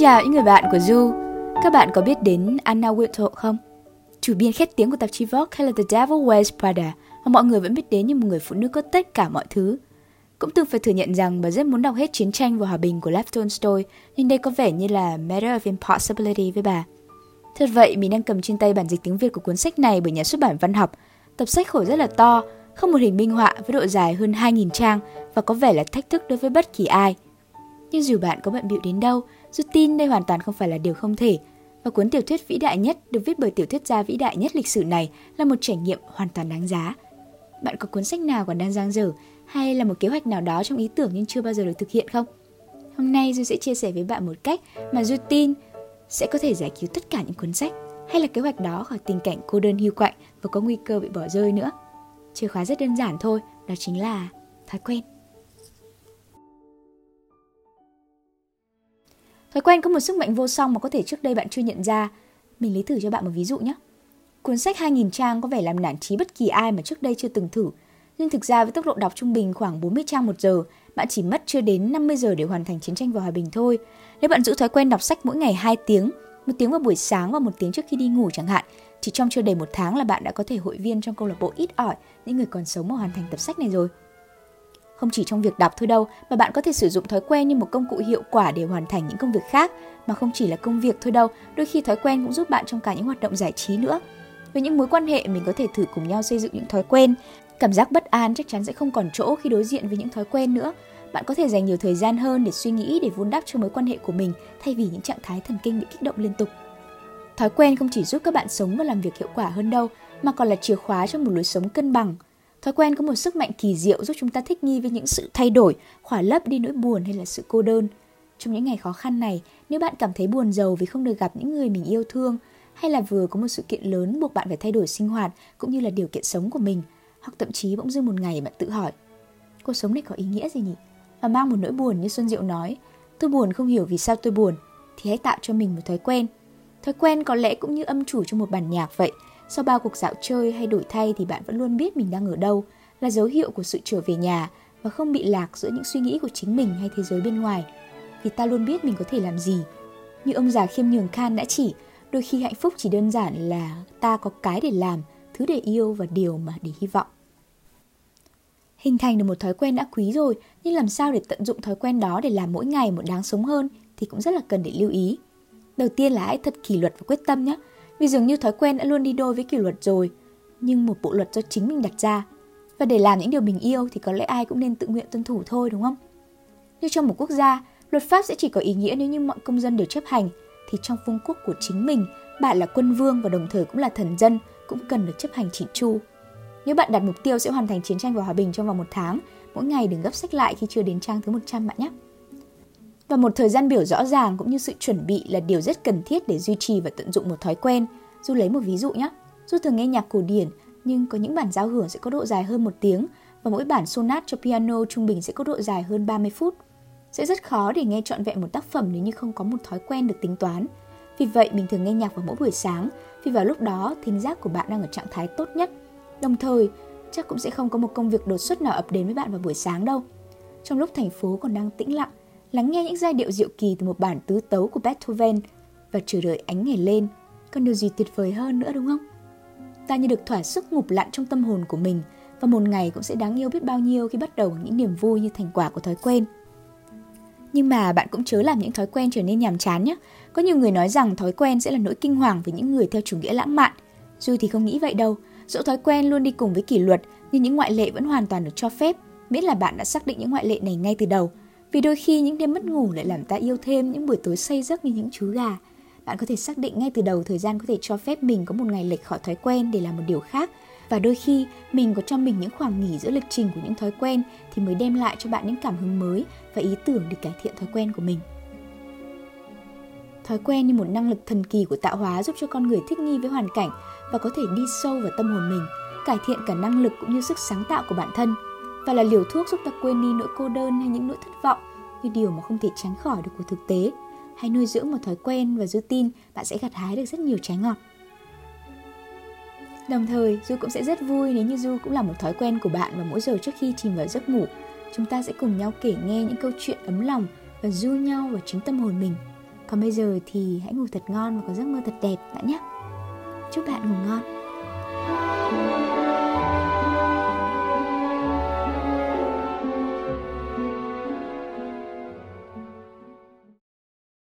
chào những người bạn của Du. Các bạn có biết đến Anna Wintour không? Chủ biên khét tiếng của tạp chí Vogue hay là The Devil Wears Prada mà mọi người vẫn biết đến như một người phụ nữ có tất cả mọi thứ. Cũng từng phải thừa nhận rằng bà rất muốn đọc hết Chiến tranh và Hòa bình của Lev Tolstoy, nhưng đây có vẻ như là Matter of Impossibility với bà. Thật vậy, mình đang cầm trên tay bản dịch tiếng Việt của cuốn sách này bởi nhà xuất bản văn học. Tập sách khổ rất là to, không một hình minh họa với độ dài hơn 2.000 trang và có vẻ là thách thức đối với bất kỳ ai. Nhưng dù bạn có bận bịu đến đâu, dù tin đây hoàn toàn không phải là điều không thể, và cuốn tiểu thuyết vĩ đại nhất được viết bởi tiểu thuyết gia vĩ đại nhất lịch sử này là một trải nghiệm hoàn toàn đáng giá. Bạn có cuốn sách nào còn đang dang dở hay là một kế hoạch nào đó trong ý tưởng nhưng chưa bao giờ được thực hiện không? Hôm nay Du sẽ chia sẻ với bạn một cách mà Du tin sẽ có thể giải cứu tất cả những cuốn sách hay là kế hoạch đó khỏi tình cảnh cô đơn hiu quạnh và có nguy cơ bị bỏ rơi nữa. Chìa khóa rất đơn giản thôi, đó chính là thói quen. Thói quen có một sức mạnh vô song mà có thể trước đây bạn chưa nhận ra. Mình lấy thử cho bạn một ví dụ nhé. Cuốn sách 2.000 trang có vẻ làm nản trí bất kỳ ai mà trước đây chưa từng thử. Nhưng thực ra với tốc độ đọc trung bình khoảng 40 trang một giờ, bạn chỉ mất chưa đến 50 giờ để hoàn thành chiến tranh và hòa bình thôi. Nếu bạn giữ thói quen đọc sách mỗi ngày 2 tiếng, một tiếng vào buổi sáng và một tiếng trước khi đi ngủ chẳng hạn, chỉ trong chưa đầy một tháng là bạn đã có thể hội viên trong câu lạc bộ ít ỏi những người còn sống mà hoàn thành tập sách này rồi. Không chỉ trong việc đọc thôi đâu, mà bạn có thể sử dụng thói quen như một công cụ hiệu quả để hoàn thành những công việc khác, mà không chỉ là công việc thôi đâu, đôi khi thói quen cũng giúp bạn trong cả những hoạt động giải trí nữa. Với những mối quan hệ mình có thể thử cùng nhau xây dựng những thói quen. Cảm giác bất an chắc chắn sẽ không còn chỗ khi đối diện với những thói quen nữa. Bạn có thể dành nhiều thời gian hơn để suy nghĩ để vun đắp cho mối quan hệ của mình thay vì những trạng thái thần kinh bị kích động liên tục. Thói quen không chỉ giúp các bạn sống và làm việc hiệu quả hơn đâu, mà còn là chìa khóa cho một lối sống cân bằng – Thói quen có một sức mạnh kỳ diệu giúp chúng ta thích nghi với những sự thay đổi, khỏa lấp đi nỗi buồn hay là sự cô đơn. Trong những ngày khó khăn này, nếu bạn cảm thấy buồn giàu vì không được gặp những người mình yêu thương, hay là vừa có một sự kiện lớn buộc bạn phải thay đổi sinh hoạt cũng như là điều kiện sống của mình, hoặc thậm chí bỗng dưng một ngày bạn tự hỏi, cuộc sống này có ý nghĩa gì nhỉ? Và mang một nỗi buồn như Xuân Diệu nói, tôi buồn không hiểu vì sao tôi buồn, thì hãy tạo cho mình một thói quen. Thói quen có lẽ cũng như âm chủ cho một bản nhạc vậy, sau bao cuộc dạo chơi hay đổi thay thì bạn vẫn luôn biết mình đang ở đâu, là dấu hiệu của sự trở về nhà và không bị lạc giữa những suy nghĩ của chính mình hay thế giới bên ngoài. Vì ta luôn biết mình có thể làm gì. Như ông già khiêm nhường Khan đã chỉ, đôi khi hạnh phúc chỉ đơn giản là ta có cái để làm, thứ để yêu và điều mà để hy vọng. Hình thành được một thói quen đã quý rồi, nhưng làm sao để tận dụng thói quen đó để làm mỗi ngày một đáng sống hơn thì cũng rất là cần để lưu ý. Đầu tiên là hãy thật kỷ luật và quyết tâm nhé vì dường như thói quen đã luôn đi đôi với kỷ luật rồi, nhưng một bộ luật do chính mình đặt ra. Và để làm những điều mình yêu thì có lẽ ai cũng nên tự nguyện tuân thủ thôi đúng không? Như trong một quốc gia, luật pháp sẽ chỉ có ý nghĩa nếu như mọi công dân đều chấp hành, thì trong vương quốc của chính mình, bạn là quân vương và đồng thời cũng là thần dân, cũng cần được chấp hành chỉn chu. Nếu bạn đặt mục tiêu sẽ hoàn thành chiến tranh và hòa bình trong vòng một tháng, mỗi ngày đừng gấp sách lại khi chưa đến trang thứ 100 bạn nhé. Và một thời gian biểu rõ ràng cũng như sự chuẩn bị là điều rất cần thiết để duy trì và tận dụng một thói quen. Du lấy một ví dụ nhé. Du thường nghe nhạc cổ điển, nhưng có những bản giao hưởng sẽ có độ dài hơn một tiếng và mỗi bản sonat cho piano trung bình sẽ có độ dài hơn 30 phút. Sẽ rất khó để nghe trọn vẹn một tác phẩm nếu như không có một thói quen được tính toán. Vì vậy mình thường nghe nhạc vào mỗi buổi sáng, vì vào lúc đó thính giác của bạn đang ở trạng thái tốt nhất. Đồng thời, chắc cũng sẽ không có một công việc đột xuất nào ập đến với bạn vào buổi sáng đâu. Trong lúc thành phố còn đang tĩnh lặng, lắng nghe những giai điệu diệu kỳ từ một bản tứ tấu của Beethoven và chờ đợi ánh ngày lên. Còn điều gì tuyệt vời hơn nữa đúng không? Ta như được thỏa sức ngụp lặn trong tâm hồn của mình và một ngày cũng sẽ đáng yêu biết bao nhiêu khi bắt đầu những niềm vui như thành quả của thói quen. Nhưng mà bạn cũng chớ làm những thói quen trở nên nhàm chán nhé. Có nhiều người nói rằng thói quen sẽ là nỗi kinh hoàng với những người theo chủ nghĩa lãng mạn. Dù thì không nghĩ vậy đâu. Dẫu thói quen luôn đi cùng với kỷ luật, nhưng những ngoại lệ vẫn hoàn toàn được cho phép, miễn là bạn đã xác định những ngoại lệ này ngay từ đầu vì đôi khi những đêm mất ngủ lại làm ta yêu thêm những buổi tối say giấc như những chú gà. Bạn có thể xác định ngay từ đầu thời gian có thể cho phép mình có một ngày lệch khỏi thói quen để làm một điều khác. Và đôi khi mình có cho mình những khoảng nghỉ giữa lịch trình của những thói quen thì mới đem lại cho bạn những cảm hứng mới và ý tưởng để cải thiện thói quen của mình. Thói quen như một năng lực thần kỳ của tạo hóa giúp cho con người thích nghi với hoàn cảnh và có thể đi sâu vào tâm hồn mình, cải thiện cả năng lực cũng như sức sáng tạo của bản thân – và là liều thuốc giúp ta quên đi nỗi cô đơn hay những nỗi thất vọng như điều mà không thể tránh khỏi được của thực tế. Hãy nuôi dưỡng một thói quen và Du tin bạn sẽ gặt hái được rất nhiều trái ngọt. Đồng thời, Du cũng sẽ rất vui nếu như Du cũng là một thói quen của bạn vào mỗi giờ trước khi chìm vào giấc ngủ, chúng ta sẽ cùng nhau kể nghe những câu chuyện ấm lòng và du nhau vào chính tâm hồn mình. Còn bây giờ thì hãy ngủ thật ngon và có giấc mơ thật đẹp bạn nhé. Chúc bạn ngủ ngon.